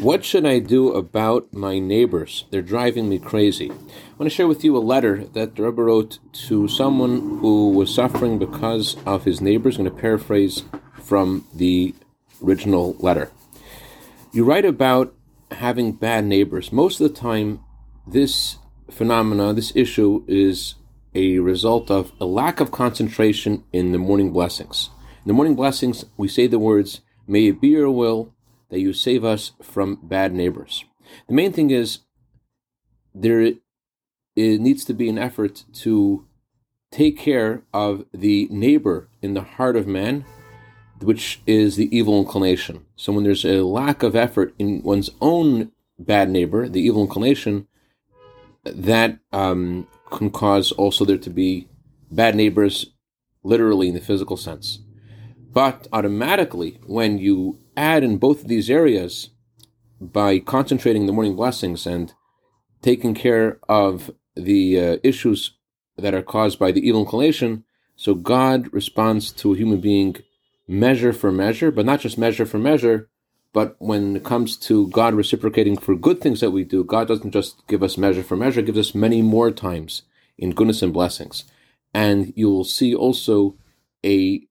What should I do about my neighbors? They're driving me crazy. I want to share with you a letter that the Rebbe wrote to someone who was suffering because of his neighbors. I'm going to paraphrase from the original letter. You write about having bad neighbors. Most of the time, this phenomena, this issue, is a result of a lack of concentration in the morning blessings. In the morning blessings, we say the words, May it be your will that you save us from bad neighbors. The main thing is there it needs to be an effort to take care of the neighbor in the heart of man, which is the evil inclination. So when there's a lack of effort in one's own bad neighbor, the evil inclination, that um, can cause also there to be bad neighbors, literally in the physical sense. But automatically, when you add in both of these areas by concentrating the morning blessings and taking care of the uh, issues that are caused by the evil inclination, so God responds to a human being measure for measure, but not just measure for measure, but when it comes to God reciprocating for good things that we do, God doesn't just give us measure for measure, gives us many more times in goodness and blessings. And you'll see also a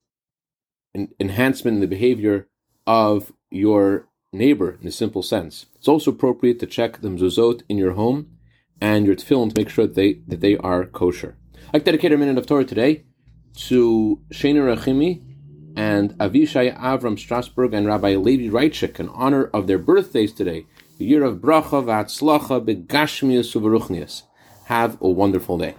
an enhancement in the behavior of your neighbor in a simple sense. It's also appropriate to check the mezuzot in your home and your tefillin to make sure that they, that they are kosher. Like dedicate a minute of Torah today to Shena Rachimi and Avishai Avram Strasberg and Rabbi Levi Raichik in honor of their birthdays today, the year of bracha v'atzlacha begashmius uveruchnius. Have a wonderful day.